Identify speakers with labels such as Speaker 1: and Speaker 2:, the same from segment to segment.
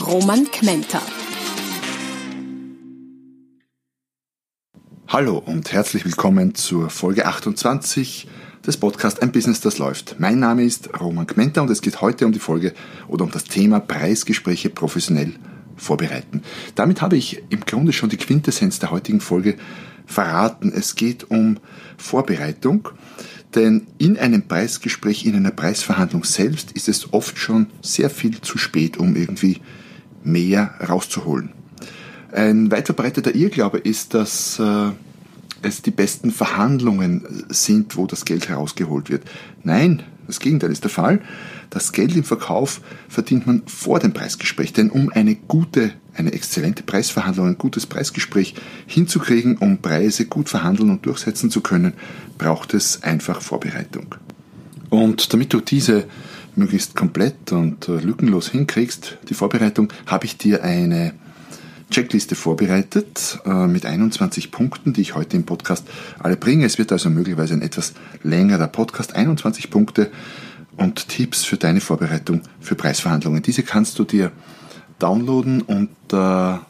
Speaker 1: Roman Kmenter.
Speaker 2: Hallo und herzlich willkommen zur Folge 28 des Podcasts Ein Business, das läuft. Mein Name ist Roman Kmenter und es geht heute um die Folge oder um das Thema Preisgespräche professionell vorbereiten. Damit habe ich im Grunde schon die Quintessenz der heutigen Folge verraten. Es geht um Vorbereitung, denn in einem Preisgespräch, in einer Preisverhandlung selbst ist es oft schon sehr viel zu spät, um irgendwie mehr rauszuholen. Ein weit verbreiteter Irrglaube ist, dass äh, es die besten Verhandlungen sind, wo das Geld herausgeholt wird. Nein, das Gegenteil ist der Fall. Das Geld im Verkauf verdient man vor dem Preisgespräch. Denn um eine gute, eine exzellente Preisverhandlung, ein gutes Preisgespräch hinzukriegen, um Preise gut verhandeln und durchsetzen zu können, braucht es einfach Vorbereitung. Und damit du diese möglichst komplett und äh, lückenlos hinkriegst, die Vorbereitung, habe ich dir eine Checkliste vorbereitet äh, mit 21 Punkten, die ich heute im Podcast alle bringe. Es wird also möglicherweise ein etwas längerer Podcast. 21 Punkte und Tipps für deine Vorbereitung für Preisverhandlungen. Diese kannst du dir downloaden unter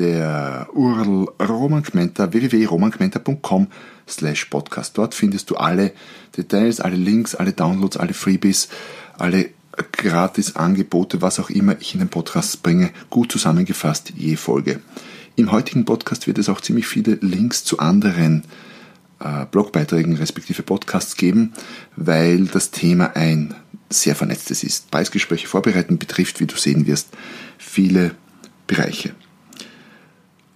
Speaker 2: der URL romankmenta www.romankmenta.com slash podcast. Dort findest du alle Details, alle Links, alle Downloads, alle Freebies, alle Gratis-Angebote, was auch immer ich in den Podcast bringe, gut zusammengefasst je Folge. Im heutigen Podcast wird es auch ziemlich viele Links zu anderen äh, Blogbeiträgen respektive Podcasts geben, weil das Thema ein sehr vernetztes ist. Preisgespräche vorbereiten betrifft, wie du sehen wirst, viele Bereiche.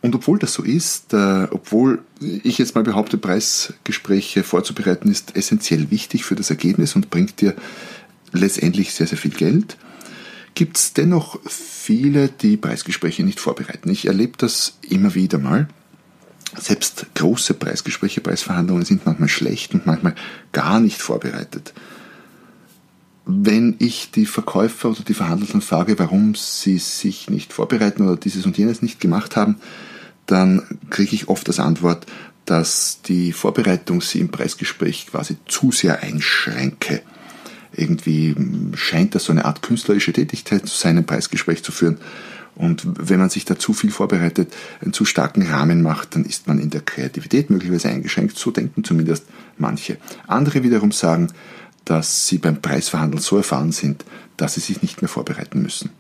Speaker 2: Und obwohl das so ist, äh, obwohl ich jetzt mal behaupte, Preisgespräche vorzubereiten ist essentiell wichtig für das Ergebnis und bringt dir letztendlich sehr, sehr viel Geld, gibt es dennoch viele, die Preisgespräche nicht vorbereiten. Ich erlebe das immer wieder mal. Selbst große Preisgespräche, Preisverhandlungen sind manchmal schlecht und manchmal gar nicht vorbereitet. Wenn ich die Verkäufer oder die Verhandelten frage, warum sie sich nicht vorbereiten oder dieses und jenes nicht gemacht haben, dann kriege ich oft als Antwort, dass die Vorbereitung sie im Preisgespräch quasi zu sehr einschränke irgendwie scheint das so eine Art künstlerische Tätigkeit zu sein, ein Preisgespräch zu führen. Und wenn man sich da zu viel vorbereitet, einen zu starken Rahmen macht, dann ist man in der Kreativität möglicherweise eingeschränkt. So denken zumindest manche. Andere wiederum sagen, dass sie beim Preisverhandeln so erfahren sind, dass sie sich nicht mehr vorbereiten müssen.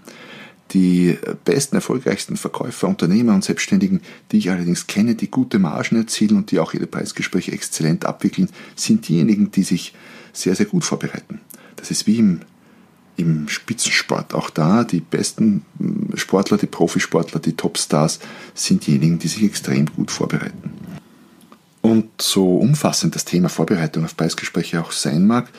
Speaker 2: Die besten, erfolgreichsten Verkäufer, Unternehmer und Selbstständigen, die ich allerdings kenne, die gute Margen erzielen und die auch ihre Preisgespräche exzellent abwickeln, sind diejenigen, die sich sehr, sehr gut vorbereiten. Das ist wie im, im Spitzensport. Auch da die besten hm, Sportler, die Profisportler, die Topstars sind diejenigen, die sich extrem gut vorbereiten. Und so umfassend das Thema Vorbereitung auf Preisgespräche auch sein mag,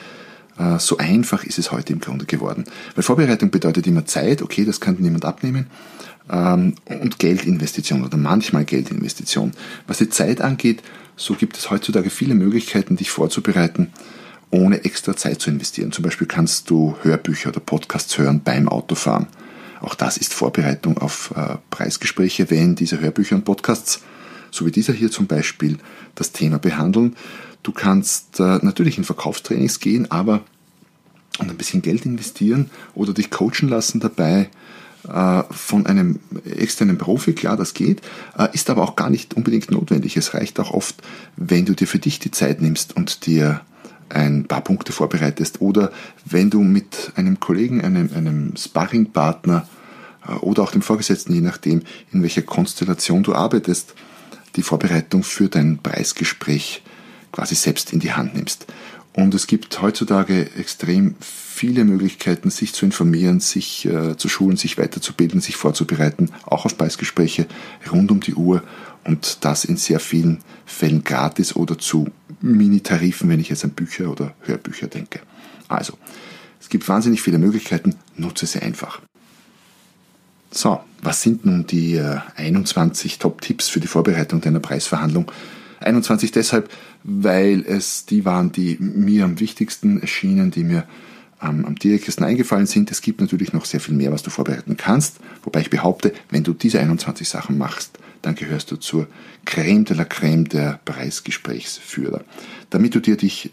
Speaker 2: so einfach ist es heute im Grunde geworden. Weil Vorbereitung bedeutet immer Zeit, okay, das kann niemand abnehmen, ähm, und Geldinvestition oder manchmal Geldinvestition. Was die Zeit angeht, so gibt es heutzutage viele Möglichkeiten, dich vorzubereiten ohne extra Zeit zu investieren. Zum Beispiel kannst du Hörbücher oder Podcasts hören beim Autofahren. Auch das ist Vorbereitung auf äh, Preisgespräche, wenn diese Hörbücher und Podcasts, so wie dieser hier zum Beispiel, das Thema behandeln. Du kannst äh, natürlich in Verkaufstrainings gehen, aber und ein bisschen Geld investieren oder dich coachen lassen dabei äh, von einem externen Profi, klar, das geht, äh, ist aber auch gar nicht unbedingt notwendig. Es reicht auch oft, wenn du dir für dich die Zeit nimmst und dir ein paar Punkte vorbereitest oder wenn du mit einem Kollegen, einem, einem Sparringpartner äh, oder auch dem Vorgesetzten, je nachdem, in welcher Konstellation du arbeitest, die Vorbereitung für dein Preisgespräch quasi selbst in die Hand nimmst. Und es gibt heutzutage extrem viele Möglichkeiten, sich zu informieren, sich äh, zu schulen, sich weiterzubilden, sich vorzubereiten, auch auf Preisgespräche rund um die Uhr und das in sehr vielen Fällen gratis oder zu Mini-Tarifen, wenn ich jetzt an Bücher oder Hörbücher denke. Also, es gibt wahnsinnig viele Möglichkeiten, nutze sie einfach. So, was sind nun die 21 äh, Top-Tipps für die Vorbereitung deiner Preisverhandlung? 21 deshalb, weil es die waren, die mir am wichtigsten erschienen, die mir am, am direktesten eingefallen sind. Es gibt natürlich noch sehr viel mehr, was du vorbereiten kannst, wobei ich behaupte, wenn du diese 21 Sachen machst, dann gehörst du zur Creme de la Creme der Preisgesprächsführer. Damit du dir dich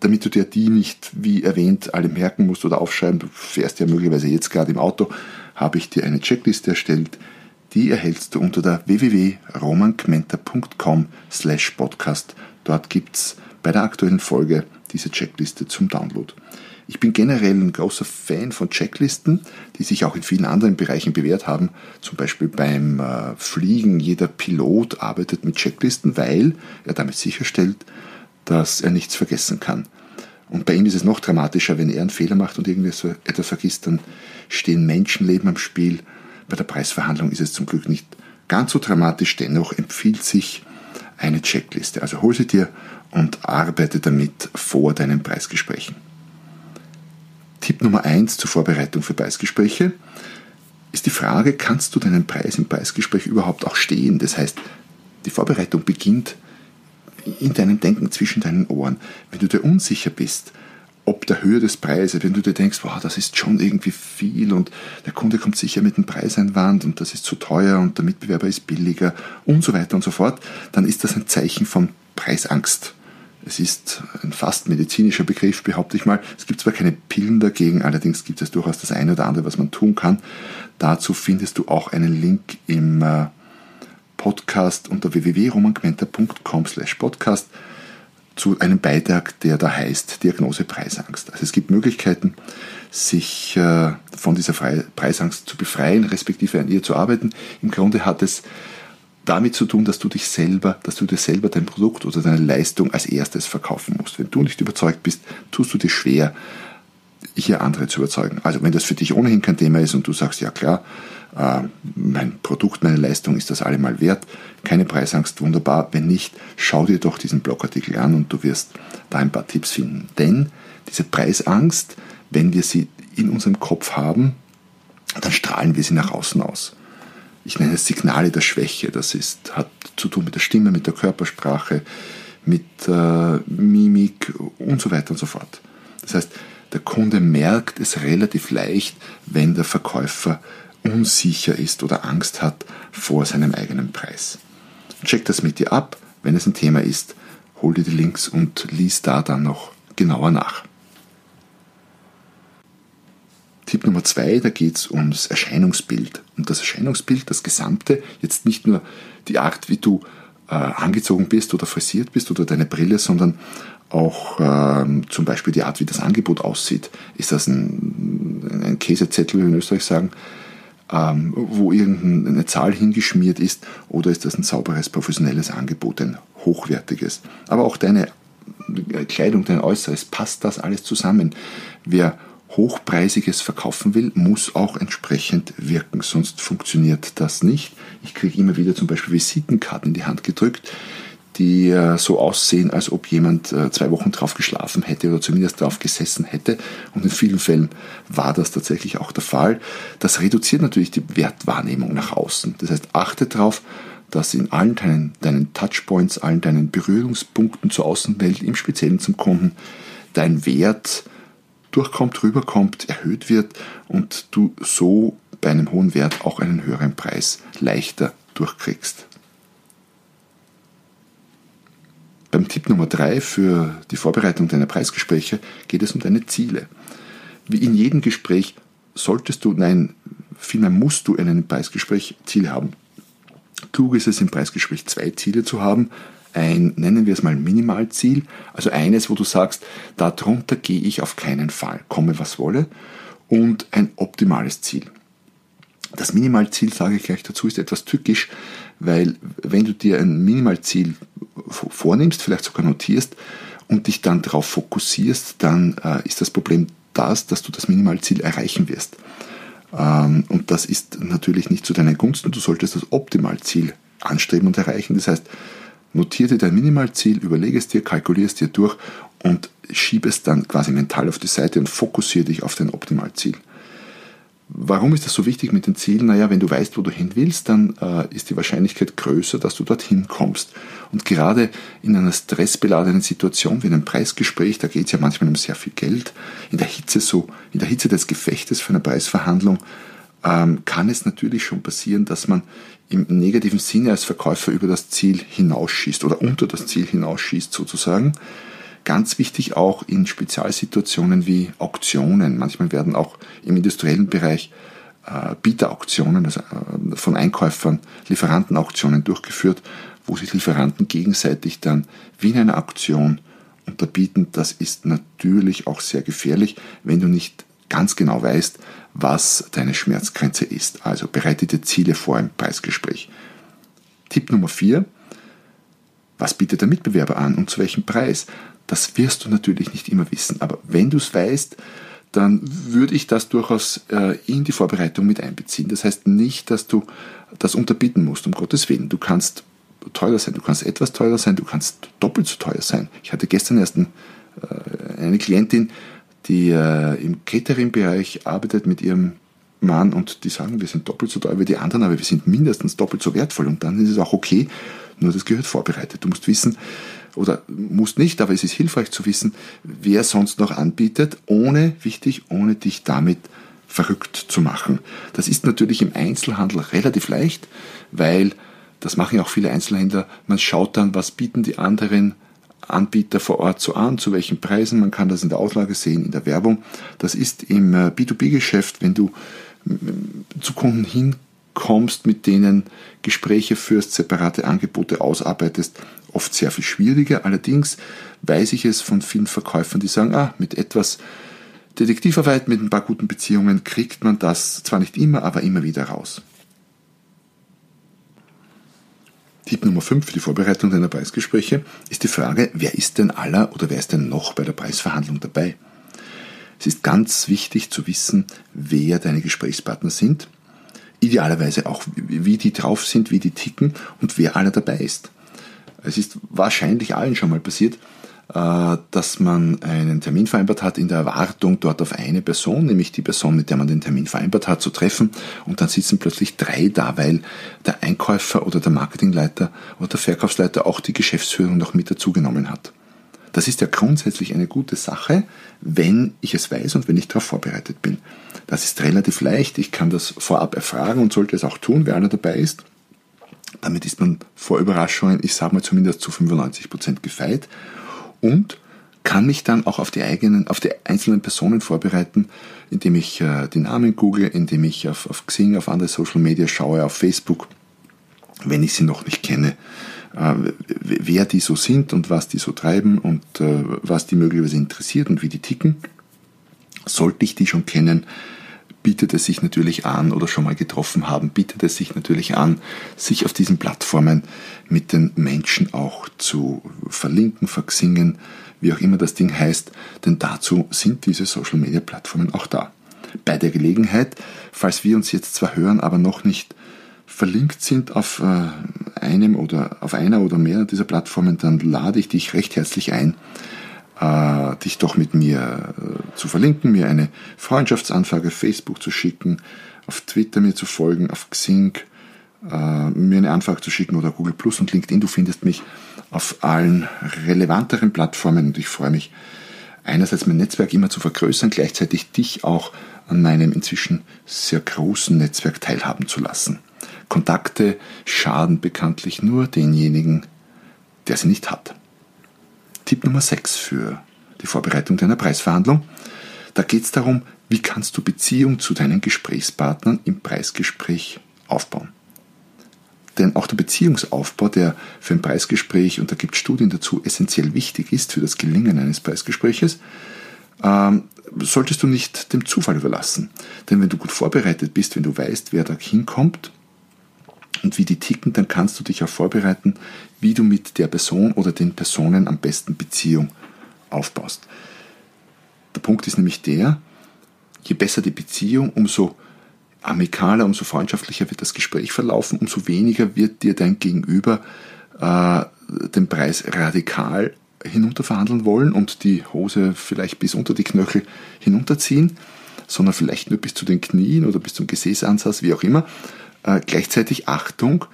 Speaker 2: damit du dir die nicht, wie erwähnt, alle merken musst oder aufschreiben, du fährst ja möglicherweise jetzt gerade im Auto, habe ich dir eine Checkliste erstellt. Die erhältst du unter der www.romankmenta.com slash podcast. Dort gibt's bei der aktuellen Folge diese Checkliste zum Download. Ich bin generell ein großer Fan von Checklisten, die sich auch in vielen anderen Bereichen bewährt haben. Zum Beispiel beim äh, Fliegen. Jeder Pilot arbeitet mit Checklisten, weil er damit sicherstellt, dass er nichts vergessen kann. Und bei ihm ist es noch dramatischer, wenn er einen Fehler macht und irgendwie so etwas vergisst, dann stehen Menschenleben am Spiel. Bei der Preisverhandlung ist es zum Glück nicht ganz so dramatisch, dennoch empfiehlt sich eine Checkliste. Also hol sie dir und arbeite damit vor deinen Preisgesprächen. Tipp Nummer eins zur Vorbereitung für Preisgespräche ist die Frage, kannst du deinen Preis im Preisgespräch überhaupt auch stehen? Das heißt, die Vorbereitung beginnt in deinem Denken zwischen deinen Ohren. Wenn du dir unsicher bist, ob der Höhe des Preises, wenn du dir denkst, wow, das ist schon irgendwie viel und der Kunde kommt sicher mit dem Preiseinwand und das ist zu teuer und der Mitbewerber ist billiger und so weiter und so fort, dann ist das ein Zeichen von Preisangst. Es ist ein fast medizinischer Begriff, behaupte ich mal. Es gibt zwar keine Pillen dagegen, allerdings gibt es durchaus das eine oder andere, was man tun kann. Dazu findest du auch einen Link im äh, Podcast unter www.romangmenta.com slash podcast zu einem Beitrag, der da heißt Diagnose Preisangst. Also es gibt Möglichkeiten, sich äh, von dieser Preisangst zu befreien, respektive an ihr zu arbeiten. Im Grunde hat es damit zu tun, dass du dich selber, dass du dir selber dein Produkt oder deine Leistung als erstes verkaufen musst. Wenn du nicht überzeugt bist, tust du dir schwer, hier andere zu überzeugen. Also wenn das für dich ohnehin kein Thema ist und du sagst, ja klar, mein Produkt, meine Leistung ist das allemal wert, keine Preisangst, wunderbar. Wenn nicht, schau dir doch diesen Blogartikel an und du wirst da ein paar Tipps finden. Denn diese Preisangst, wenn wir sie in unserem Kopf haben, dann strahlen wir sie nach außen aus ich nenne es Signale der Schwäche. Das ist, hat zu tun mit der Stimme, mit der Körpersprache, mit äh, Mimik und so weiter und so fort. Das heißt, der Kunde merkt es relativ leicht, wenn der Verkäufer unsicher ist oder Angst hat vor seinem eigenen Preis. Check das mit dir ab. Wenn es ein Thema ist, hol dir die Links und lies da dann noch genauer nach. Tipp Nummer zwei, da geht es ums Erscheinungsbild. Und das Erscheinungsbild, das Gesamte, jetzt nicht nur die Art, wie du äh, angezogen bist oder frisiert bist oder deine Brille, sondern auch äh, zum Beispiel die Art, wie das Angebot aussieht. Ist das ein, ein Käsezettel, wie wir in Österreich sagen, ähm, wo irgendeine Zahl hingeschmiert ist, oder ist das ein sauberes, professionelles Angebot, ein hochwertiges? Aber auch deine Kleidung, dein Äußeres, passt das alles zusammen? Wer Hochpreisiges verkaufen will, muss auch entsprechend wirken, sonst funktioniert das nicht. Ich kriege immer wieder zum Beispiel Visitenkarten in die Hand gedrückt, die äh, so aussehen, als ob jemand äh, zwei Wochen drauf geschlafen hätte oder zumindest drauf gesessen hätte. Und in vielen Fällen war das tatsächlich auch der Fall. Das reduziert natürlich die Wertwahrnehmung nach außen. Das heißt, achte darauf, dass in allen deinen, deinen Touchpoints, allen deinen Berührungspunkten zur Außenwelt, im Speziellen zum Kunden, dein Wert durchkommt, rüberkommt, erhöht wird und du so bei einem hohen Wert auch einen höheren Preis leichter durchkriegst. Beim Tipp Nummer drei für die Vorbereitung deiner Preisgespräche geht es um deine Ziele. Wie in jedem Gespräch solltest du, nein, vielmehr musst du in einem Preisgespräch Ziele haben. Klug ist es im Preisgespräch zwei Ziele zu haben, ein, nennen wir es mal Minimalziel, also eines, wo du sagst, darunter gehe ich auf keinen Fall, komme was wolle, und ein optimales Ziel. Das Minimalziel, sage ich gleich dazu, ist etwas tückisch, weil wenn du dir ein Minimalziel vornimmst, vielleicht sogar notierst und dich dann darauf fokussierst, dann äh, ist das Problem das, dass du das Minimalziel erreichen wirst. Ähm, und das ist natürlich nicht zu deinen Gunsten. Du solltest das Optimalziel anstreben und erreichen. Das heißt, Notiere dir dein Minimalziel, überlege es dir, kalkuliere es dir durch und schiebe es dann quasi mental auf die Seite und fokussiere dich auf dein Optimalziel. Warum ist das so wichtig mit den Zielen? Naja, wenn du weißt, wo du hin willst, dann äh, ist die Wahrscheinlichkeit größer, dass du dorthin kommst. Und gerade in einer stressbeladenen Situation wie einem Preisgespräch, da geht es ja manchmal um sehr viel Geld, in der Hitze so, in der Hitze des Gefechtes für eine Preisverhandlung, ähm, kann es natürlich schon passieren, dass man im negativen Sinne als Verkäufer über das Ziel hinausschießt oder unter das Ziel hinausschießt sozusagen. Ganz wichtig auch in Spezialsituationen wie Auktionen. Manchmal werden auch im industriellen Bereich äh, Bieterauktionen, also äh, von Einkäufern Lieferantenauktionen durchgeführt, wo sich Lieferanten gegenseitig dann wie in einer Auktion unterbieten. Das ist natürlich auch sehr gefährlich, wenn du nicht ganz genau weißt, was deine Schmerzgrenze ist. Also bereite dir Ziele vor im Preisgespräch. Tipp Nummer vier: Was bietet der Mitbewerber an und zu welchem Preis? Das wirst du natürlich nicht immer wissen, aber wenn du es weißt, dann würde ich das durchaus äh, in die Vorbereitung mit einbeziehen. Das heißt nicht, dass du das unterbieten musst, um Gottes Willen. Du kannst teurer sein, du kannst etwas teurer sein, du kannst doppelt so teuer sein. Ich hatte gestern erst äh, eine Klientin, die äh, im Catering-Bereich arbeitet mit ihrem Mann und die sagen, wir sind doppelt so teuer wie die anderen, aber wir sind mindestens doppelt so wertvoll und dann ist es auch okay, nur das gehört vorbereitet. Du musst wissen, oder musst nicht, aber es ist hilfreich zu wissen, wer sonst noch anbietet, ohne, wichtig, ohne dich damit verrückt zu machen. Das ist natürlich im Einzelhandel relativ leicht, weil das machen ja auch viele Einzelhändler. Man schaut dann, was bieten die anderen Anbieter vor Ort so an, zu welchen Preisen. Man kann das in der Auslage sehen, in der Werbung. Das ist im äh, B2B-Geschäft, wenn du zu Kunden hinkommst, mit denen Gespräche führst, separate Angebote ausarbeitest, oft sehr viel schwieriger. Allerdings weiß ich es von vielen Verkäufern, die sagen, ah, mit etwas Detektivarbeit, mit ein paar guten Beziehungen kriegt man das zwar nicht immer, aber immer wieder raus. Tipp Nummer 5 für die Vorbereitung deiner Preisgespräche ist die Frage, wer ist denn aller oder wer ist denn noch bei der Preisverhandlung dabei? Es ist ganz wichtig zu wissen, wer deine Gesprächspartner sind, idealerweise auch wie die drauf sind, wie die ticken und wer aller dabei ist. Es ist wahrscheinlich allen schon mal passiert, äh, dass man einen Termin vereinbart hat in der Erwartung, dort auf eine Person, nämlich die Person, mit der man den Termin vereinbart hat, zu treffen. Und dann sitzen plötzlich drei da, weil der Einkäufer oder der Marketingleiter oder der Verkaufsleiter auch die Geschäftsführung noch mit dazugenommen hat. Das ist ja grundsätzlich eine gute Sache, wenn ich es weiß und wenn ich darauf vorbereitet bin. Das ist relativ leicht. Ich kann das vorab erfragen und sollte es auch tun, wer einer dabei ist. Damit ist man vor Überraschungen, ich sage mal zumindest zu 95 Prozent gefeit und kann mich dann auch auf die eigenen, auf die einzelnen Personen vorbereiten, indem ich äh, die Namen google, indem ich auf, auf Xing, auf andere Social Media schaue, auf Facebook, wenn ich sie noch nicht kenne, äh, wer die so sind und was die so treiben und äh, was die möglicherweise interessiert und wie die ticken. Sollte ich die schon kennen, bietet es sich natürlich an oder schon mal getroffen haben, bietet es sich natürlich an, sich auf diesen Plattformen mit den Menschen auch zu verlinken, verxingen, wie auch immer das Ding heißt, denn dazu sind diese Social Media Plattformen auch da. Bei der Gelegenheit, falls wir uns jetzt zwar hören, aber noch nicht verlinkt sind auf äh, einem oder auf einer oder mehr dieser Plattformen, dann lade ich dich recht herzlich ein, äh, dich doch mit mir äh, zu verlinken, mir eine Freundschaftsanfrage auf Facebook zu schicken, auf Twitter mir zu folgen, auf Xing äh, mir eine Anfrage zu schicken oder Google Plus und LinkedIn. Du findest mich auf allen relevanteren Plattformen und ich freue mich einerseits mein Netzwerk immer zu vergrößern, gleichzeitig dich auch an meinem inzwischen sehr großen Netzwerk teilhaben zu lassen. Kontakte schaden bekanntlich nur denjenigen, der sie nicht hat. Tipp Nummer 6 für die Vorbereitung deiner Preisverhandlung. Da geht es darum, wie kannst du Beziehung zu deinen Gesprächspartnern im Preisgespräch aufbauen. Denn auch der Beziehungsaufbau, der für ein Preisgespräch, und da gibt es Studien dazu, essentiell wichtig ist für das Gelingen eines Preisgespräches, ähm, solltest du nicht dem Zufall überlassen. Denn wenn du gut vorbereitet bist, wenn du weißt, wer da hinkommt und wie die ticken, dann kannst du dich auch vorbereiten, wie du mit der Person oder den Personen am besten Beziehung aufbaust. Der Punkt ist nämlich der, je besser die Beziehung, umso amikaler, umso freundschaftlicher wird das Gespräch verlaufen, umso weniger wird dir dein Gegenüber äh, den Preis radikal hinunterverhandeln wollen und die Hose vielleicht bis unter die Knöchel hinunterziehen. sondern vielleicht nur bis zu den Knien oder bis zum Gesäßansatz, wie auch immer. Äh, gleichzeitig Achtung,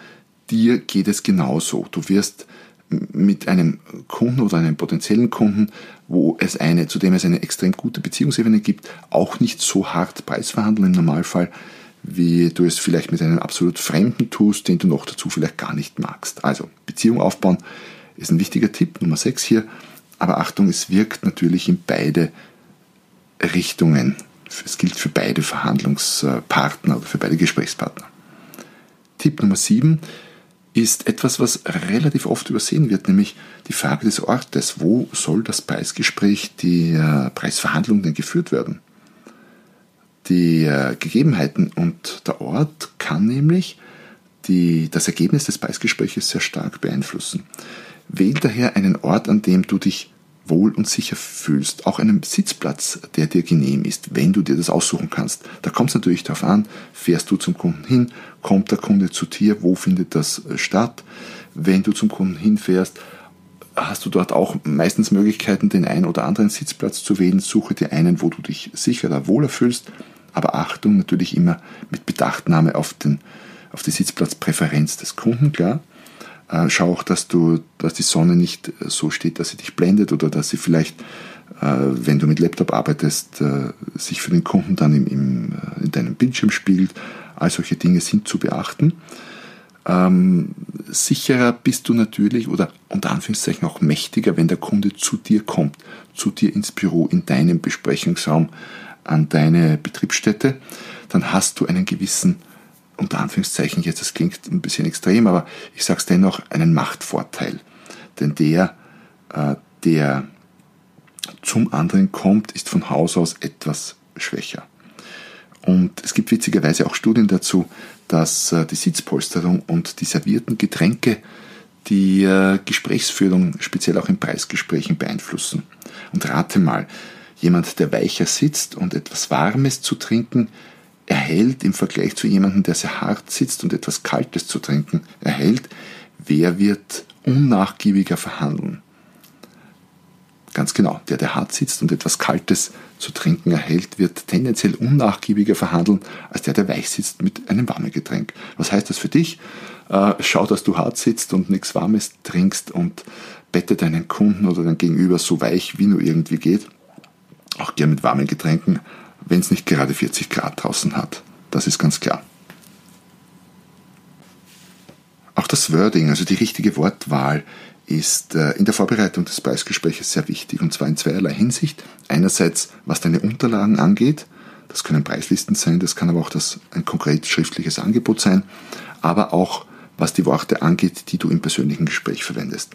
Speaker 2: dir geht es genauso. Du wirst mit einem Kunden oder einem potenziellen Kunden, wo es eine, zu dem es eine extrem gute Beziehungsebene gibt, auch nicht so hart Preis verhandeln im Normalfall, wie du es vielleicht mit einem absolut Fremden tust, den du noch dazu vielleicht gar nicht magst. Also Beziehung aufbauen ist ein wichtiger Tipp, Nummer 6 hier. Aber Achtung, es wirkt natürlich in beide Richtungen. Es gilt für beide Verhandlungspartner oder für beide Gesprächspartner. Tipp Nummer 7 ist etwas, was relativ oft übersehen wird, nämlich die Frage des Ortes. Wo soll das Preisgespräch, die äh, Preisverhandlung denn geführt werden? Die äh, Gegebenheiten und der Ort kann nämlich die, das Ergebnis des Preisgespräches sehr stark beeinflussen. Wähl daher einen Ort, an dem du dich wohl und sicher fühlst. Auch einen Sitzplatz, der dir genehm ist, wenn du dir das aussuchen kannst. Da kommt es natürlich darauf an, fährst du zum Kunden hin, kommt der Kunde zu dir, wo findet das äh, statt. Wenn du zum Kunden hinfährst, hast du dort auch meistens Möglichkeiten, den einen oder anderen Sitzplatz zu wählen. Suche dir einen, wo du dich sicherer, wohler fühlst. Aber Achtung natürlich immer mit Bedachtnahme auf, den, auf die Sitzplatzpräferenz des Kunden, klar. Äh, schau auch, dass du, dass die Sonne nicht äh, so steht, dass sie dich blendet oder dass sie vielleicht, äh, wenn du mit Laptop arbeitest, sich für den Kunden dann im, im, in deinem Bildschirm spiegelt. All solche Dinge sind zu beachten. Ähm, sicherer bist du natürlich oder unter Anführungszeichen auch mächtiger, wenn der Kunde zu dir kommt, zu dir ins Büro, in deinem Besprechungsraum, an deine Betriebsstätte, dann hast du einen gewissen unter Anführungszeichen jetzt, das klingt ein bisschen extrem, aber ich sage es dennoch, einen Machtvorteil. Denn der, äh, der zum anderen kommt, ist von Haus aus etwas schwächer. Und es gibt witzigerweise auch Studien dazu, dass äh, die Sitzpolsterung und die servierten Getränke die äh, Gesprächsführung speziell auch in Preisgesprächen beeinflussen. Und rate mal, jemand, der weicher sitzt und etwas Warmes zu trinken, erhält im Vergleich zu jemandem, der sehr hart sitzt und etwas Kaltes zu trinken erhält, wer wird unnachgiebiger verhandeln. Ganz genau, der, der hart sitzt und etwas Kaltes zu trinken erhält, wird tendenziell unnachgiebiger verhandeln als der, der weich sitzt mit einem warmen Getränk. Was heißt das für dich? Äh, schau, dass du hart sitzt und nichts Warmes trinkst und bette deinen Kunden oder dein Gegenüber so weich wie nur irgendwie geht. Auch gern mit warmen Getränken, wenn es nicht gerade 40 Grad draußen hat. Das ist ganz klar. Auch das Wording, also die richtige Wortwahl, ist äh, in der Vorbereitung des Preisgespräches sehr wichtig und zwar in zweierlei Hinsicht. Einerseits, was deine Unterlagen angeht, das können Preislisten sein, das kann aber auch das, ein konkret schriftliches Angebot sein, aber auch was die Worte angeht, die du im persönlichen Gespräch verwendest.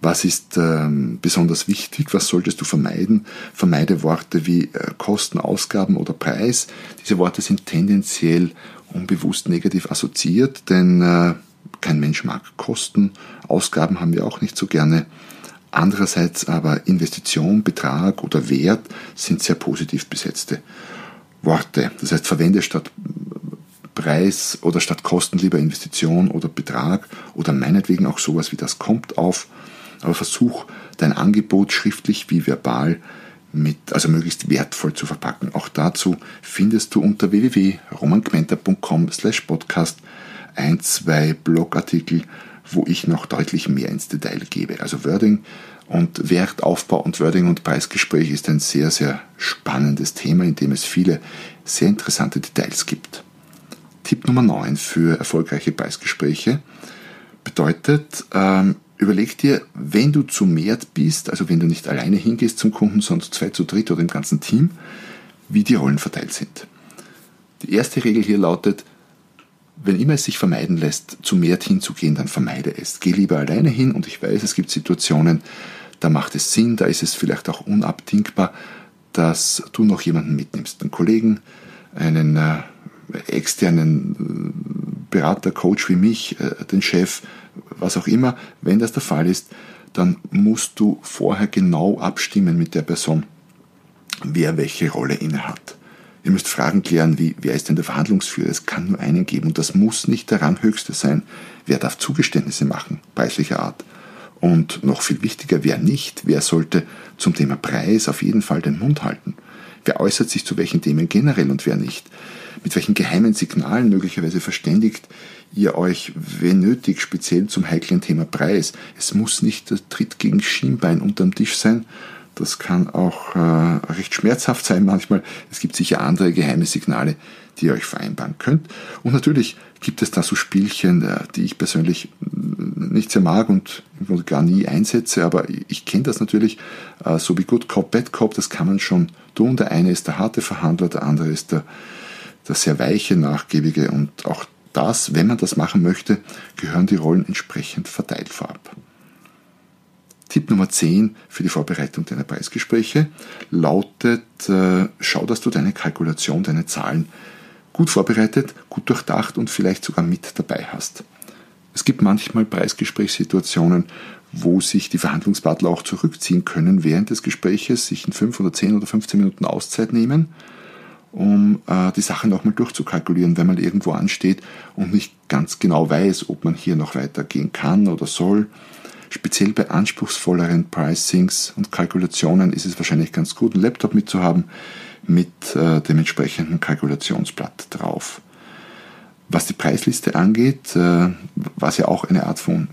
Speaker 2: Was ist ähm, besonders wichtig? Was solltest du vermeiden? Vermeide Worte wie äh, Kosten, Ausgaben oder Preis. Diese Worte sind tendenziell unbewusst negativ assoziiert, denn äh, kein Mensch mag Kosten. Ausgaben haben wir auch nicht so gerne. Andererseits aber Investition, Betrag oder Wert sind sehr positiv besetzte Worte. Das heißt, verwende statt Preis oder statt Kosten lieber Investition oder Betrag oder meinetwegen auch sowas wie das kommt auf aber versuch dein Angebot schriftlich wie verbal mit, also möglichst wertvoll zu verpacken. Auch dazu findest du unter www.romangmenta.com slash podcast ein, zwei Blogartikel, wo ich noch deutlich mehr ins Detail gebe. Also Wording und Wertaufbau und Wording und Preisgespräch ist ein sehr, sehr spannendes Thema, in dem es viele sehr interessante Details gibt. Tipp Nummer 9 für erfolgreiche Preisgespräche bedeutet, ähm, Überleg dir, wenn du zu mehrt bist, also wenn du nicht alleine hingehst zum Kunden, sondern zu zweit, zu dritt oder im ganzen Team, wie die Rollen verteilt sind. Die erste Regel hier lautet, wenn immer es sich vermeiden lässt, zu mehrt hinzugehen, dann vermeide es. Geh lieber alleine hin und ich weiß, es gibt Situationen, da macht es Sinn, da ist es vielleicht auch unabdingbar, dass du noch jemanden mitnimmst, einen Kollegen, einen äh, externen äh, Berater, Coach wie mich, äh, den Chef, was auch immer, wenn das der Fall ist, dann musst du vorher genau abstimmen mit der Person, wer welche Rolle innehat. Ihr müsst Fragen klären, wie wer ist denn der Verhandlungsführer? Es kann nur einen geben und das muss nicht der Ranghöchste sein. Wer darf Zugeständnisse machen, preislicher Art? Und noch viel wichtiger, wer nicht? Wer sollte zum Thema Preis auf jeden Fall den Mund halten? Wer äußert sich zu welchen Themen generell und wer nicht? Mit welchen geheimen Signalen möglicherweise verständigt ihr euch, wenn nötig, speziell zum heiklen Thema Preis? Es muss nicht der Tritt gegen Schienbein unterm Tisch sein. Das kann auch äh, recht schmerzhaft sein manchmal. Es gibt sicher andere geheime Signale, die ihr euch vereinbaren könnt. Und natürlich gibt es da so Spielchen, äh, die ich persönlich nicht sehr mag und gar nie einsetze, aber ich kenne das natürlich, äh, so wie Good Cop, Bad Cop, das kann man schon tun. Der eine ist der harte Verhandler, der andere ist der, der sehr weiche, nachgiebige und auch das, wenn man das machen möchte, gehören die Rollen entsprechend verteilt vorab. Tipp Nummer 10 für die Vorbereitung deiner Preisgespräche lautet, äh, schau, dass du deine Kalkulation, deine Zahlen gut vorbereitet, gut durchdacht und vielleicht sogar mit dabei hast. Es gibt manchmal Preisgesprächssituationen, wo sich die Verhandlungspartner auch zurückziehen können während des Gespräches, sich in 5 oder 10 oder 15 Minuten Auszeit nehmen, um äh, die Sache nochmal durchzukalkulieren, wenn man irgendwo ansteht und nicht ganz genau weiß, ob man hier noch weitergehen kann oder soll. Speziell bei anspruchsvolleren Pricings und Kalkulationen ist es wahrscheinlich ganz gut, einen Laptop mitzuhaben, mit äh, dem entsprechenden Kalkulationsblatt drauf. Was die Preisliste angeht, äh, was ja auch eine Art von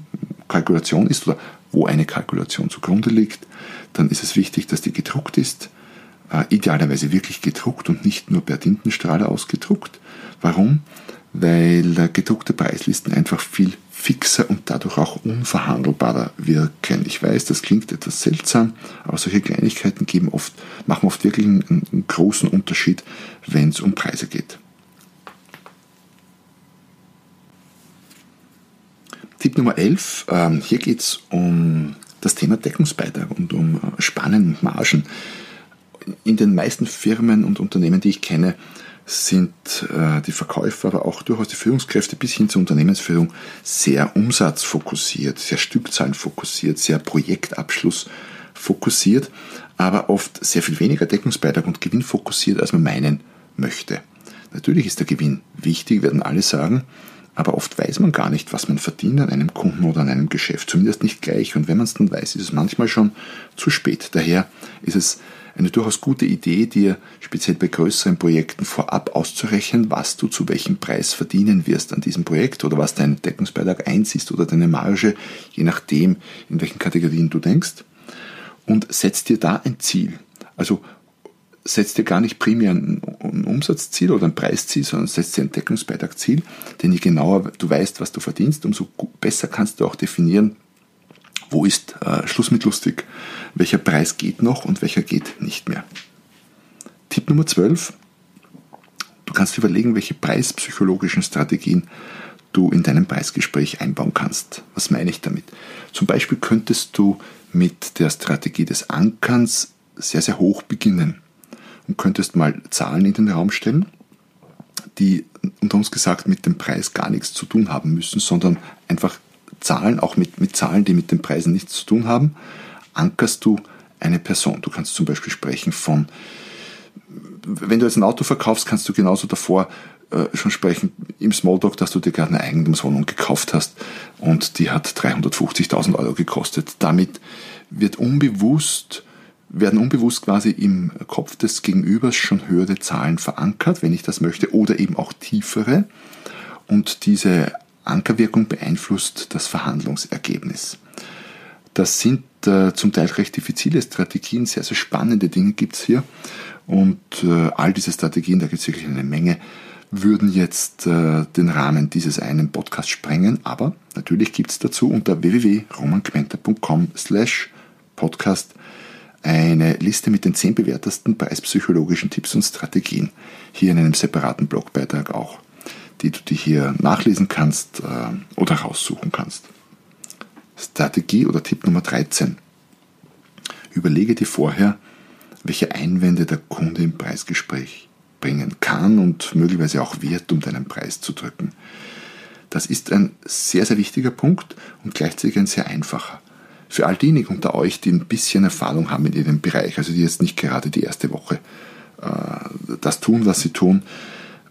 Speaker 2: Kalkulation ist oder wo eine Kalkulation zugrunde liegt, dann ist es wichtig, dass die gedruckt ist, äh, idealerweise wirklich gedruckt und nicht nur per Tintenstrahler ausgedruckt. Warum? Weil äh, gedruckte Preislisten einfach viel fixer und dadurch auch unverhandelbarer wirken. Ich weiß, das klingt etwas seltsam, aber solche Kleinigkeiten geben oft, machen oft wirklich einen, einen großen Unterschied, wenn es um Preise geht. Tipp Nummer 11, ähm, hier geht es um das Thema Deckungsbeitrag und um äh, Spannen und Margen. In den meisten Firmen und Unternehmen, die ich kenne, sind äh, die Verkäufer, aber auch durchaus die Führungskräfte bis hin zur Unternehmensführung sehr umsatzfokussiert, sehr Stückzahlenfokussiert, sehr Projektabschluss fokussiert, aber oft sehr viel weniger Deckungsbeitrag und Gewinn fokussiert, als man meinen möchte. Natürlich ist der Gewinn wichtig, werden alle sagen, aber oft weiß man gar nicht, was man verdient an einem Kunden oder an einem Geschäft, zumindest nicht gleich. Und wenn man es dann weiß, ist es manchmal schon zu spät. Daher ist es eine durchaus gute Idee, dir speziell bei größeren Projekten vorab auszurechnen, was du zu welchem Preis verdienen wirst an diesem Projekt oder was dein Deckungsbeitrag eins ist oder deine Marge, je nachdem, in welchen Kategorien du denkst. Und setz dir da ein Ziel. Also setz dir gar nicht primär ein, Umsatzziel oder ein Preisziel, sondern setz dir ein Deckungsbeitragziel, denn je genauer du weißt, was du verdienst, umso besser kannst du auch definieren, wo ist äh, Schluss mit lustig? Welcher Preis geht noch und welcher geht nicht mehr? Tipp Nummer 12. Du kannst überlegen, welche preispsychologischen Strategien du in deinem Preisgespräch einbauen kannst. Was meine ich damit? Zum Beispiel könntest du mit der Strategie des Ankerns sehr, sehr hoch beginnen und könntest mal Zahlen in den Raum stellen, die unter uns gesagt mit dem Preis gar nichts zu tun haben müssen, sondern einfach Zahlen, auch mit, mit Zahlen, die mit den Preisen nichts zu tun haben, ankerst du eine Person. Du kannst zum Beispiel sprechen von, wenn du jetzt ein Auto verkaufst, kannst du genauso davor äh, schon sprechen im Smalltalk, dass du dir gerade eine Eigentumswohnung gekauft hast und die hat 350.000 Euro gekostet. Damit wird unbewusst werden unbewusst quasi im Kopf des Gegenübers schon höhere Zahlen verankert, wenn ich das möchte, oder eben auch tiefere. Und diese Ankerwirkung beeinflusst das Verhandlungsergebnis. Das sind äh, zum Teil recht diffizile Strategien, sehr, sehr spannende Dinge gibt es hier. Und äh, all diese Strategien, da gibt es wirklich eine Menge, würden jetzt äh, den Rahmen dieses einen Podcasts sprengen. Aber natürlich gibt es dazu unter www.romanquenter.com slash podcast eine Liste mit den zehn bewährtesten preispsychologischen Tipps und Strategien. Hier in einem separaten Blogbeitrag auch die du dir hier nachlesen kannst äh, oder raussuchen kannst. Strategie oder Tipp Nummer 13. Überlege dir vorher, welche Einwände der Kunde im Preisgespräch bringen kann und möglicherweise auch wird, um deinen Preis zu drücken. Das ist ein sehr, sehr wichtiger Punkt und gleichzeitig ein sehr einfacher. Für all diejenigen unter euch, die ein bisschen Erfahrung haben in ihrem Bereich, also die jetzt nicht gerade die erste Woche äh, das tun, was sie tun,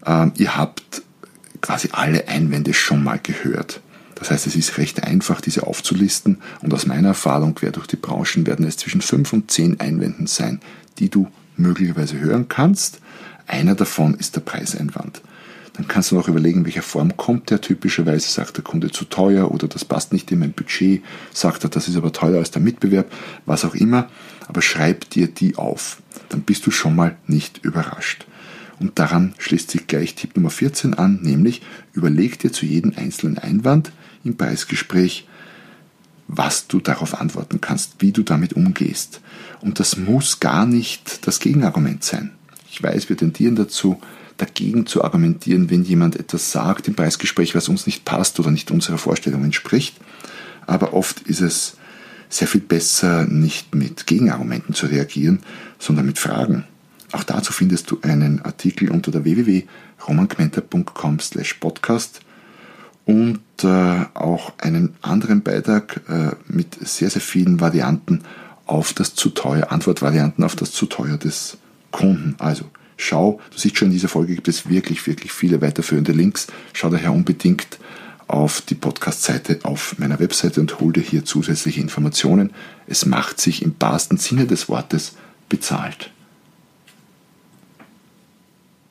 Speaker 2: äh, ihr habt quasi alle Einwände schon mal gehört. Das heißt, es ist recht einfach, diese aufzulisten und aus meiner Erfahrung quer durch die Branchen werden es zwischen fünf und zehn Einwänden sein, die du möglicherweise hören kannst. Einer davon ist der Preiseinwand. Dann kannst du noch überlegen, welcher Form kommt der. Typischerweise sagt der Kunde zu teuer oder das passt nicht in mein Budget, sagt er, das ist aber teurer als der Mitbewerb, was auch immer. Aber schreib dir die auf. Dann bist du schon mal nicht überrascht. Und daran schließt sich gleich Tipp Nummer 14 an, nämlich überleg dir zu jedem einzelnen Einwand im Preisgespräch, was du darauf antworten kannst, wie du damit umgehst. Und das muss gar nicht das Gegenargument sein. Ich weiß, wir tendieren dazu, dagegen zu argumentieren, wenn jemand etwas sagt im Preisgespräch, was uns nicht passt oder nicht unserer Vorstellung entspricht. Aber oft ist es sehr viel besser, nicht mit Gegenargumenten zu reagieren, sondern mit Fragen. Auch dazu findest du einen Artikel unter der www.romangmenta.com podcast und äh, auch einen anderen Beitrag äh, mit sehr, sehr vielen Varianten auf das zu teuer, Antwortvarianten auf das zu teuer des Kunden. Also schau, du siehst schon in dieser Folge gibt es wirklich, wirklich viele weiterführende Links. Schau daher unbedingt auf die Podcast-Seite auf meiner Webseite und hol dir hier zusätzliche Informationen. Es macht sich im wahrsten Sinne des Wortes bezahlt.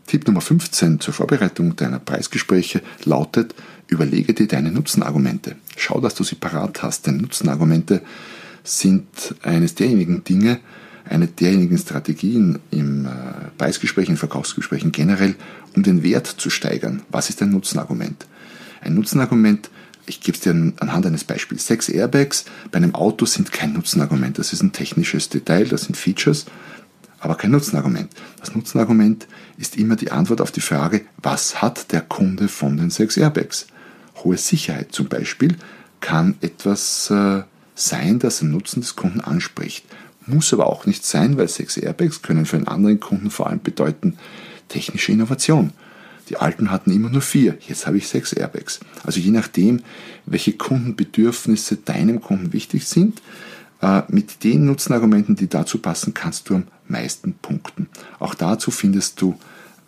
Speaker 2: Tipp Nummer 15 zur Vorbereitung deiner Preisgespräche lautet, überlege dir deine Nutzenargumente. Schau, dass du sie parat hast, denn Nutzenargumente sind eines derjenigen Dinge, eine derjenigen Strategien im äh, Preisgespräch, in Verkaufsgesprächen generell, um den Wert zu steigern. Was ist ein Nutzenargument? Ein Nutzenargument, ich gebe es dir anhand eines Beispiels. Sechs Airbags bei einem Auto sind kein Nutzenargument. Das ist ein technisches Detail, das sind Features aber kein Nutzenargument. Das Nutzenargument ist immer die Antwort auf die Frage, was hat der Kunde von den sechs Airbags? Hohe Sicherheit zum Beispiel kann etwas äh, sein, das den Nutzen des Kunden anspricht. Muss aber auch nicht sein, weil sechs Airbags können für einen anderen Kunden vor allem bedeuten technische Innovation. Die alten hatten immer nur vier, jetzt habe ich sechs Airbags. Also je nachdem, welche Kundenbedürfnisse deinem Kunden wichtig sind, äh, mit den Nutzenargumenten, die dazu passen, kannst du am meisten punkten. Auch dazu findest du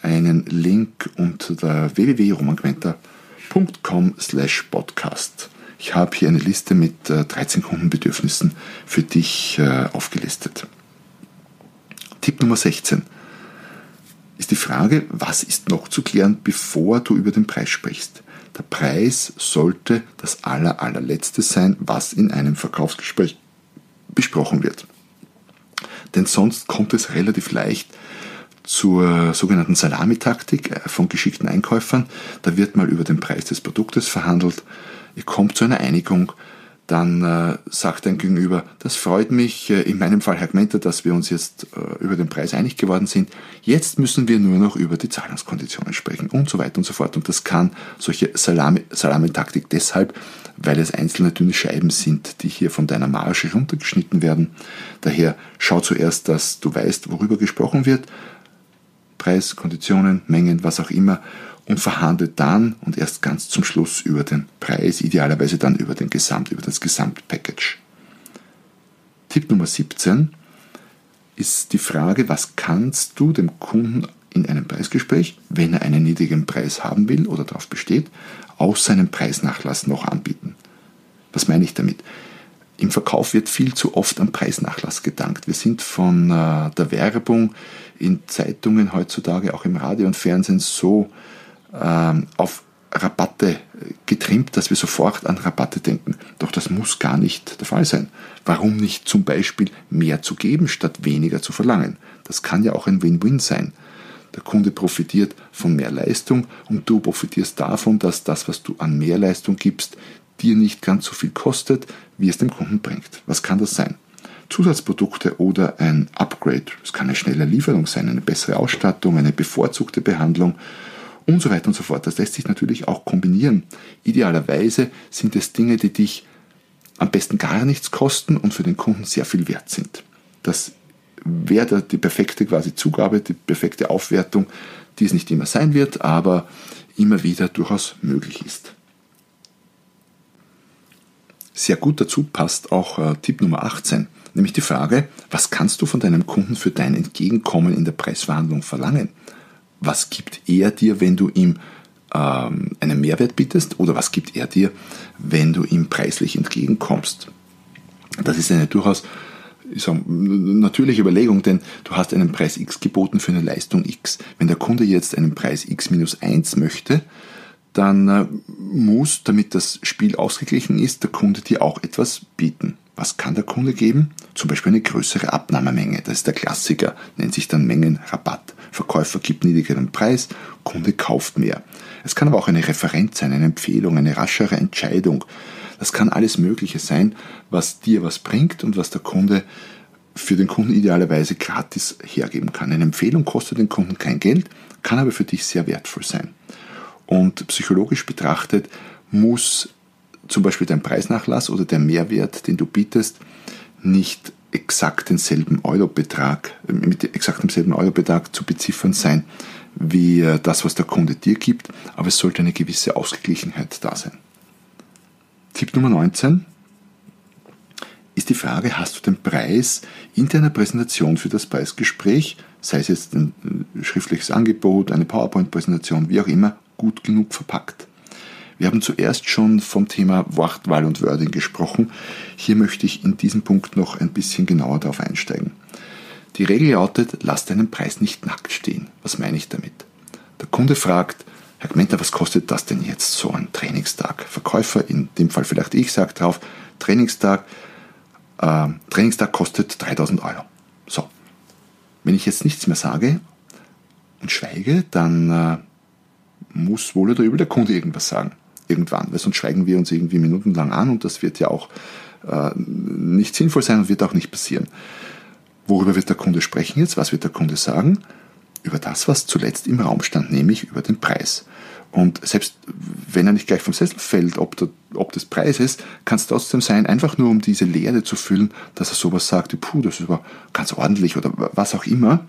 Speaker 2: einen Link unter der www.romangmenta.com slash podcast. Ich habe hier eine Liste mit 13 äh, Kundenbedürfnissen für dich äh, aufgelistet. Tipp Nummer 16 ist die Frage, was ist noch zu klären, bevor du über den Preis sprichst. Der Preis sollte das aller, allerletzte sein, was in einem Verkaufsgespräch besprochen wird. Denn sonst kommt es relativ leicht zur sogenannten Salamitaktik äh, von geschickten Einkäufern. Da wird mal über den Preis des Produktes verhandelt. Ihr kommt zu einer Einigung dann äh, sagt ein Gegenüber, das freut mich, äh, in meinem Fall Herr Gmenter, dass wir uns jetzt äh, über den Preis einig geworden sind. Jetzt müssen wir nur noch über die Zahlungskonditionen sprechen und so weiter und so fort. Und das kann solche Salamitaktik deshalb, weil es einzelne dünne Scheiben sind, die hier von deiner Marge runtergeschnitten werden. Daher schau zuerst, dass du weißt, worüber gesprochen wird. Preis, Konditionen, Mengen, was auch immer und verhandelt dann und erst ganz zum Schluss über den Preis, idealerweise dann über den Gesamt, über das Gesamtpackage. Tipp Nummer 17 ist die Frage, was kannst du dem Kunden in einem Preisgespräch, wenn er einen niedrigen Preis haben will oder darauf besteht, aus seinem Preisnachlass noch anbieten. Was meine ich damit? Im Verkauf wird viel zu oft am Preisnachlass gedankt. Wir sind von äh, der Werbung in Zeitungen heutzutage, auch im Radio und Fernsehen so auf Rabatte getrimmt, dass wir sofort an Rabatte denken. Doch das muss gar nicht der Fall sein. Warum nicht zum Beispiel mehr zu geben, statt weniger zu verlangen? Das kann ja auch ein Win-Win sein. Der Kunde profitiert von mehr Leistung und du profitierst davon, dass das, was du an mehr Leistung gibst, dir nicht ganz so viel kostet, wie es dem Kunden bringt. Was kann das sein? Zusatzprodukte oder ein Upgrade. Es kann eine schnelle Lieferung sein, eine bessere Ausstattung, eine bevorzugte Behandlung und so weiter und so fort. Das lässt sich natürlich auch kombinieren. Idealerweise sind es Dinge, die dich am besten gar nichts kosten und für den Kunden sehr viel wert sind. Das wäre die perfekte quasi Zugabe, die perfekte Aufwertung, die es nicht immer sein wird, aber immer wieder durchaus möglich ist. Sehr gut dazu passt auch äh, Tipp Nummer 18, nämlich die Frage, was kannst du von deinem Kunden für dein Entgegenkommen in der Preisverhandlung verlangen? Was gibt er dir, wenn du ihm ähm, einen Mehrwert bietest oder was gibt er dir, wenn du ihm preislich entgegenkommst. Das ist eine durchaus ich sag, natürliche Überlegung, denn du hast einen Preis X geboten für eine Leistung X. Wenn der Kunde jetzt einen Preis X minus 1 möchte, dann äh, muss, damit das Spiel ausgeglichen ist, der Kunde dir auch etwas bieten. Was kann der Kunde geben? Zum Beispiel eine größere Abnahmemenge. Das ist der Klassiker, nennt sich dann Mengenrabatt. Verkäufer gibt niedrigeren Preis, Kunde kauft mehr. Es kann aber auch eine Referenz sein, eine Empfehlung, eine raschere Entscheidung. Das kann alles Mögliche sein, was dir was bringt und was der Kunde für den Kunden idealerweise gratis hergeben kann. Eine Empfehlung kostet den Kunden kein Geld, kann aber für dich sehr wertvoll sein. Und psychologisch betrachtet muss zum Beispiel dein Preisnachlass oder der Mehrwert, den du bietest, nicht exakt denselben Eurobetrag, mit exakt demselben Eurobetrag zu beziffern sein wie äh, das, was der Kunde dir gibt, aber es sollte eine gewisse Ausgeglichenheit da sein. Tipp Nummer 19 ist die Frage, hast du den Preis in deiner Präsentation für das Preisgespräch, sei es jetzt ein äh, schriftliches Angebot, eine PowerPoint-Präsentation, wie auch immer, gut genug verpackt? Wir haben zuerst schon vom Thema Wortwahl und Wording gesprochen. Hier möchte ich in diesem Punkt noch ein bisschen genauer darauf einsteigen. Die Regel lautet, lass deinen Preis nicht nackt stehen. Was meine ich damit? Der Kunde fragt, Herr Gmenter, was kostet das denn jetzt so ein Trainingstag? Verkäufer, in dem Fall vielleicht ich, sage drauf, Trainingstag, äh, Trainingstag kostet 3000 Euro. So. Wenn ich jetzt nichts mehr sage und schweige, dann äh, muss wohl oder übel der Kunde irgendwas sagen irgendwann, weil sonst schweigen wir uns irgendwie minutenlang an und das wird ja auch äh, nicht sinnvoll sein und wird auch nicht passieren. Worüber wird der Kunde sprechen jetzt? Was wird der Kunde sagen? Über das, was zuletzt im Raum stand, nämlich über den Preis. Und selbst wenn er nicht gleich vom Sessel fällt, ob, der, ob des Preises, kann es trotzdem sein, einfach nur um diese Leere zu füllen, dass er sowas sagt, puh, das ist aber ganz ordentlich oder was auch immer.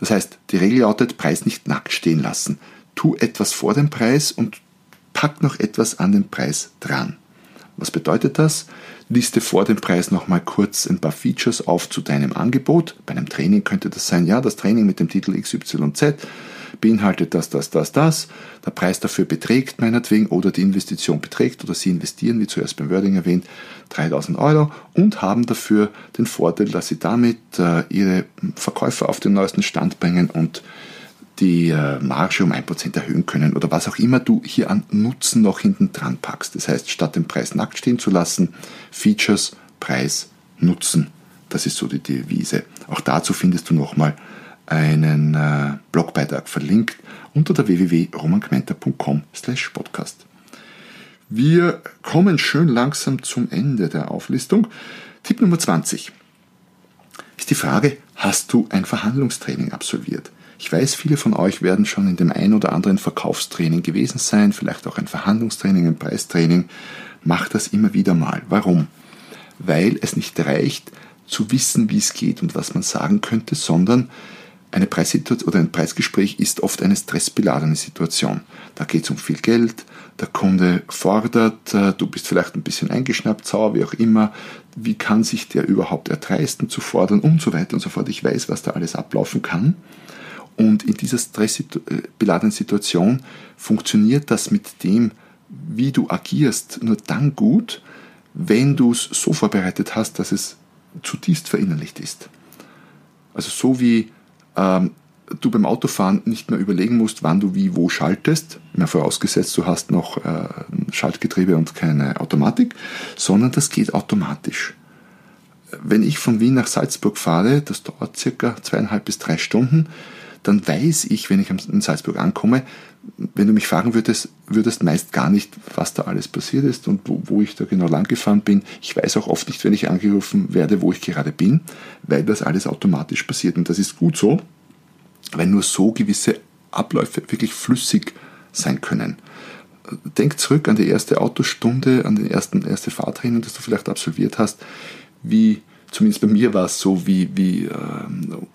Speaker 2: Das heißt, die Regel lautet, Preis nicht nackt stehen lassen. Tu etwas vor dem Preis und pack noch etwas an den Preis dran. Was bedeutet das? Liste vor dem Preis nochmal kurz ein paar Features auf zu deinem Angebot. Bei einem Training könnte das sein, ja, das Training mit dem Titel XYZ beinhaltet das, das, das, das. Der Preis dafür beträgt meinetwegen oder die Investition beträgt oder Sie investieren, wie zuerst beim Wording erwähnt, 3000 Euro und haben dafür den Vorteil, dass Sie damit äh, Ihre Verkäufer auf den neuesten Stand bringen und die äh, Marge um 1% erhöhen können oder was auch immer du hier an Nutzen noch hinten dran packst. Das heißt, statt den Preis nackt stehen zu lassen, Features, Preis, Nutzen. Das ist so die Devise. Auch dazu findest du nochmal einen äh, Blogbeitrag verlinkt unter der www.romangmenta.com slash podcast. Wir kommen schön langsam zum Ende der Auflistung. Tipp Nummer 20 ist die Frage, hast du ein Verhandlungstraining absolviert? Ich weiß, viele von euch werden schon in dem ein oder anderen Verkaufstraining gewesen sein, vielleicht auch ein Verhandlungstraining, ein Preistraining. Macht das immer wieder mal. Warum? Weil es nicht reicht, zu wissen, wie es geht und was man sagen könnte, sondern eine Preissituation oder ein Preisgespräch ist oft eine stressbeladene Situation. Da geht es um viel Geld, der Kunde fordert, äh, du bist vielleicht ein bisschen eingeschnappt, sauer, wie auch immer. Wie kann sich der überhaupt erdreisten zu fordern und so weiter und so fort. Ich weiß, was da alles ablaufen kann. Und in dieser stressbeladenen Situation funktioniert das mit dem, wie du agierst, nur dann gut, wenn du es so vorbereitet hast, dass es zutiefst verinnerlicht ist. Also so wie ähm, du beim Autofahren nicht mehr überlegen musst, wann du wie wo schaltest, mehr vorausgesetzt du hast noch äh, Schaltgetriebe und keine Automatik, sondern das geht automatisch. Wenn ich von Wien nach Salzburg fahre, das dauert circa zweieinhalb bis drei Stunden, dann weiß ich, wenn ich in Salzburg ankomme, wenn du mich fragen würdest, würdest meist gar nicht, was da alles passiert ist und wo, wo, ich da genau lang gefahren bin. Ich weiß auch oft nicht, wenn ich angerufen werde, wo ich gerade bin, weil das alles automatisch passiert. Und das ist gut so, weil nur so gewisse Abläufe wirklich flüssig sein können. Denk zurück an die erste Autostunde, an die ersten, erste Fahrtraining, das du vielleicht absolviert hast, wie zumindest bei mir war es so, wie, wie äh,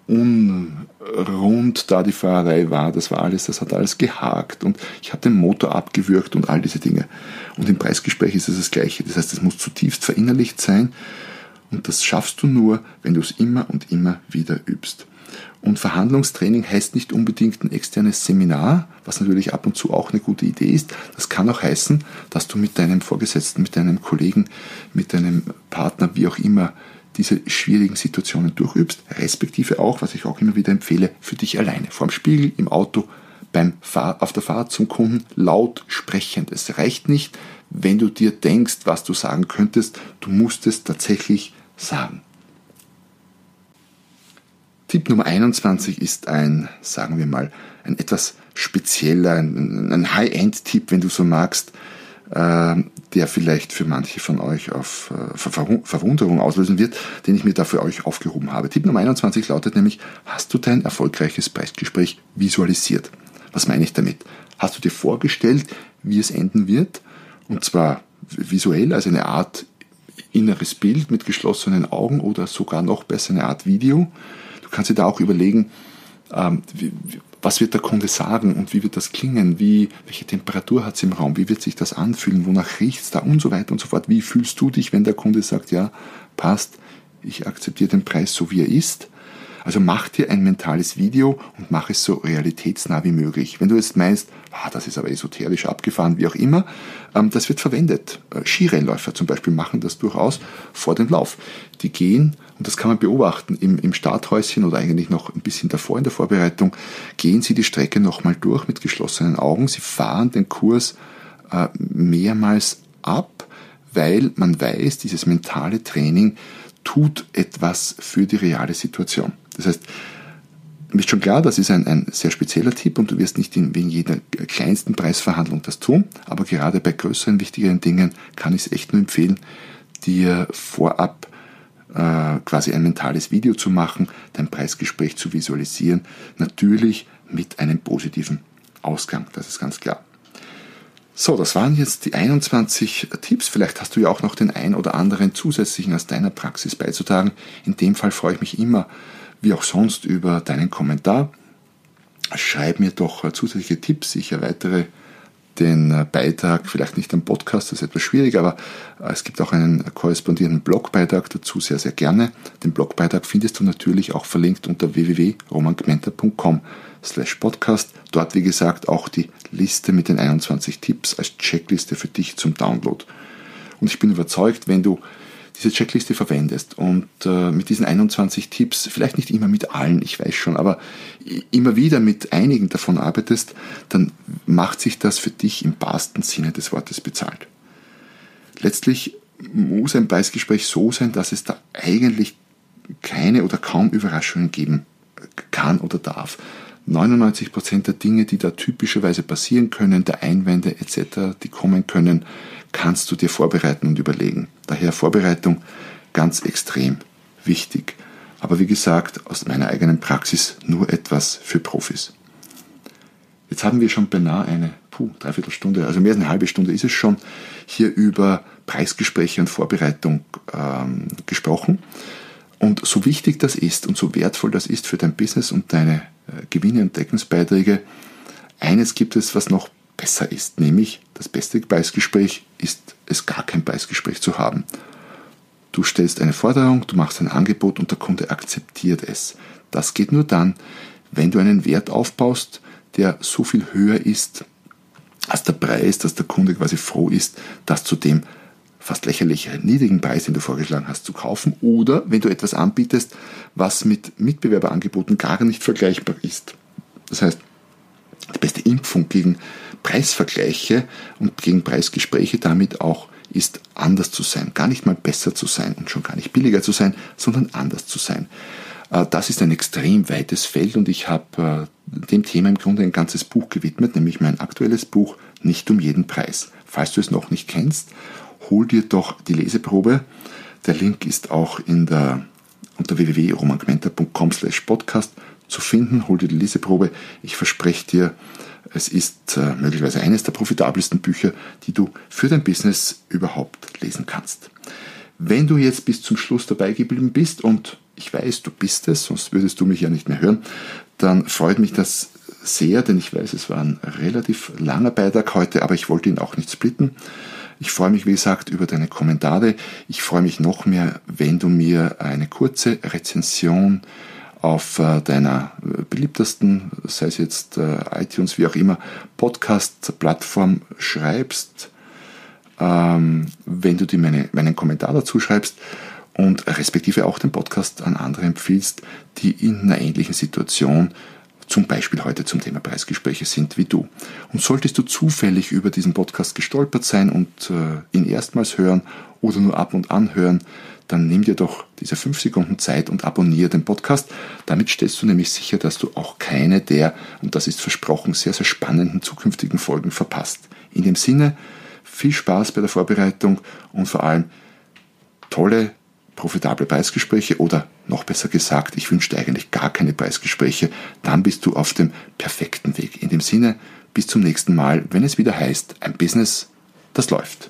Speaker 2: unrund da die Fahrerei war. Das war alles, das hat alles gehakt und ich habe den Motor abgewürgt und all diese Dinge. Und im Preisgespräch ist es das Gleiche. Das heißt, es muss zutiefst verinnerlicht sein und das schaffst du nur, wenn du es immer und immer wieder übst. Und Verhandlungstraining heißt nicht unbedingt ein externes Seminar, was natürlich ab und zu auch eine gute Idee ist. Das kann auch heißen, dass du mit deinem Vorgesetzten, mit deinem Kollegen, mit deinem Partner, wie auch immer, diese schwierigen Situationen durchübst, respektive auch, was ich auch immer wieder empfehle, für dich alleine, vorm Spiegel, im Auto, beim Fahr auf der Fahrt zum Kunden, laut sprechend. Es reicht nicht, wenn du dir denkst, was du sagen könntest, du musst es tatsächlich sagen. Tipp Nummer 21 ist ein, sagen wir mal, ein etwas spezieller, ein, ein High-End-Tipp, wenn du so magst, der vielleicht für manche von euch auf äh, Verwunderung auslösen wird, den ich mir da für euch aufgehoben habe. Tipp Nummer 21 lautet nämlich, hast du dein erfolgreiches Preisgespräch visualisiert? Was meine ich damit? Hast du dir vorgestellt, wie es enden wird? Und zwar visuell, also eine Art inneres Bild mit geschlossenen Augen oder sogar noch besser eine Art Video. Du kannst dir da auch überlegen, ähm, was wird der Kunde sagen und wie wird das klingen, wie, welche Temperatur hat es im Raum, wie wird sich das anfühlen, wonach riecht es da und so weiter und so fort. Wie fühlst du dich, wenn der Kunde sagt, ja, passt, ich akzeptiere den Preis so wie er ist. Also mach dir ein mentales Video und mach es so realitätsnah wie möglich. Wenn du jetzt meinst, ah, das ist aber esoterisch abgefahren, wie auch immer, ähm, das wird verwendet. Äh, Skirennläufer zum Beispiel machen das durchaus vor dem Lauf. Die gehen, und das kann man beobachten, im, im Starthäuschen oder eigentlich noch ein bisschen davor in der Vorbereitung, gehen sie die Strecke nochmal durch mit geschlossenen Augen. Sie fahren den Kurs äh, mehrmals ab, weil man weiß, dieses mentale Training tut etwas für die reale Situation. Das heißt, mir ist schon klar, das ist ein, ein sehr spezieller Tipp und du wirst nicht in, in jeder kleinsten Preisverhandlung das tun, aber gerade bei größeren, wichtigeren Dingen kann ich es echt nur empfehlen, dir vorab äh, quasi ein mentales Video zu machen, dein Preisgespräch zu visualisieren, natürlich mit einem positiven Ausgang, das ist ganz klar. So, das waren jetzt die 21 Tipps. Vielleicht hast du ja auch noch den ein oder anderen zusätzlichen aus deiner Praxis beizutragen. In dem Fall freue ich mich immer wie auch sonst über deinen Kommentar. Schreib mir doch zusätzliche Tipps. Ich erweitere den Beitrag, vielleicht nicht am Podcast, das ist etwas schwierig, aber es gibt auch einen korrespondierenden Blogbeitrag dazu sehr, sehr gerne. Den Blogbeitrag findest du natürlich auch verlinkt unter www.romangmenta.com slash podcast. Dort, wie gesagt, auch die Liste mit den 21 Tipps als Checkliste für dich zum Download. Und ich bin überzeugt, wenn du diese Checkliste verwendest und äh, mit diesen 21 Tipps, vielleicht nicht immer mit allen, ich weiß schon, aber immer wieder mit einigen davon arbeitest, dann macht sich das für dich im wahrsten Sinne des Wortes bezahlt. Letztlich muss ein Preisgespräch so sein, dass es da eigentlich keine oder kaum Überraschungen geben kann oder darf. 99% der Dinge, die da typischerweise passieren können, der Einwände etc., die kommen können, kannst du dir vorbereiten und überlegen. Daher Vorbereitung ganz extrem wichtig. Aber wie gesagt, aus meiner eigenen Praxis nur etwas für Profis. Jetzt haben wir schon beinahe eine, puh, Dreiviertelstunde, also mehr als eine halbe Stunde ist es schon, hier über Preisgespräche und Vorbereitung ähm, gesprochen. Und so wichtig das ist und so wertvoll das ist für dein Business und deine äh, Gewinne und Deckungsbeiträge, eines gibt es, was noch besser ist. Nämlich das beste Preisgespräch ist es gar kein Preisgespräch zu haben. Du stellst eine Forderung, du machst ein Angebot und der Kunde akzeptiert es. Das geht nur dann, wenn du einen Wert aufbaust, der so viel höher ist als der Preis, dass der Kunde quasi froh ist, das zu dem fast lächerlich niedrigen Preis, den du vorgeschlagen hast, zu kaufen. Oder wenn du etwas anbietest, was mit Mitbewerberangeboten gar nicht vergleichbar ist. Das heißt, die beste Impfung gegen Preisvergleiche und gegen Preisgespräche damit auch ist anders zu sein, gar nicht mal besser zu sein und schon gar nicht billiger zu sein, sondern anders zu sein. Äh, das ist ein extrem weites Feld und ich habe äh, dem Thema im Grunde ein ganzes Buch gewidmet, nämlich mein aktuelles Buch Nicht um jeden Preis. Falls du es noch nicht kennst, hol dir doch die Leseprobe. Der Link ist auch in der, unter www.romangmenta.com slash podcast zu finden. Hol dir die Leseprobe. Ich verspreche dir, es ist äh, möglicherweise eines der profitabelsten Bücher, die du für dein Business überhaupt lesen kannst. Wenn du jetzt bis zum Schluss dabei geblieben bist und ich weiß, du bist es, sonst würdest du mich ja nicht mehr hören, dann freut mich das sehr, denn ich weiß, es war ein relativ langer Beitrag heute, aber ich wollte ihn auch nicht splitten. Ich freue mich, wie gesagt, über deine Kommentare. Ich freue mich noch mehr, wenn du mir eine kurze Rezension auf äh, deiner äh, beliebtesten, sei es jetzt äh, iTunes, wie auch immer, Podcast-Plattform schreibst, ähm, wenn du dir meine, meinen Kommentar dazu schreibst. und respektive auch den Podcast an andere empfiehlst, die in einer ähnlichen Situation zum Beispiel heute zum Thema Preisgespräche sind wie du. Und solltest du zufällig über diesen Podcast gestolpert sein und ihn erstmals hören oder nur ab und an hören, dann nimm dir doch diese fünf Sekunden Zeit und abonniere den Podcast. Damit stellst du nämlich sicher, dass du auch keine der, und das ist versprochen, sehr, sehr spannenden zukünftigen Folgen verpasst. In dem Sinne, viel Spaß bei der Vorbereitung und vor allem tolle, profitable Preisgespräche oder noch besser gesagt, ich wünsche dir eigentlich gar keine Preisgespräche, dann bist du auf dem perfekten Weg. In dem Sinne, bis zum nächsten Mal, wenn es wieder heißt, ein Business, das läuft.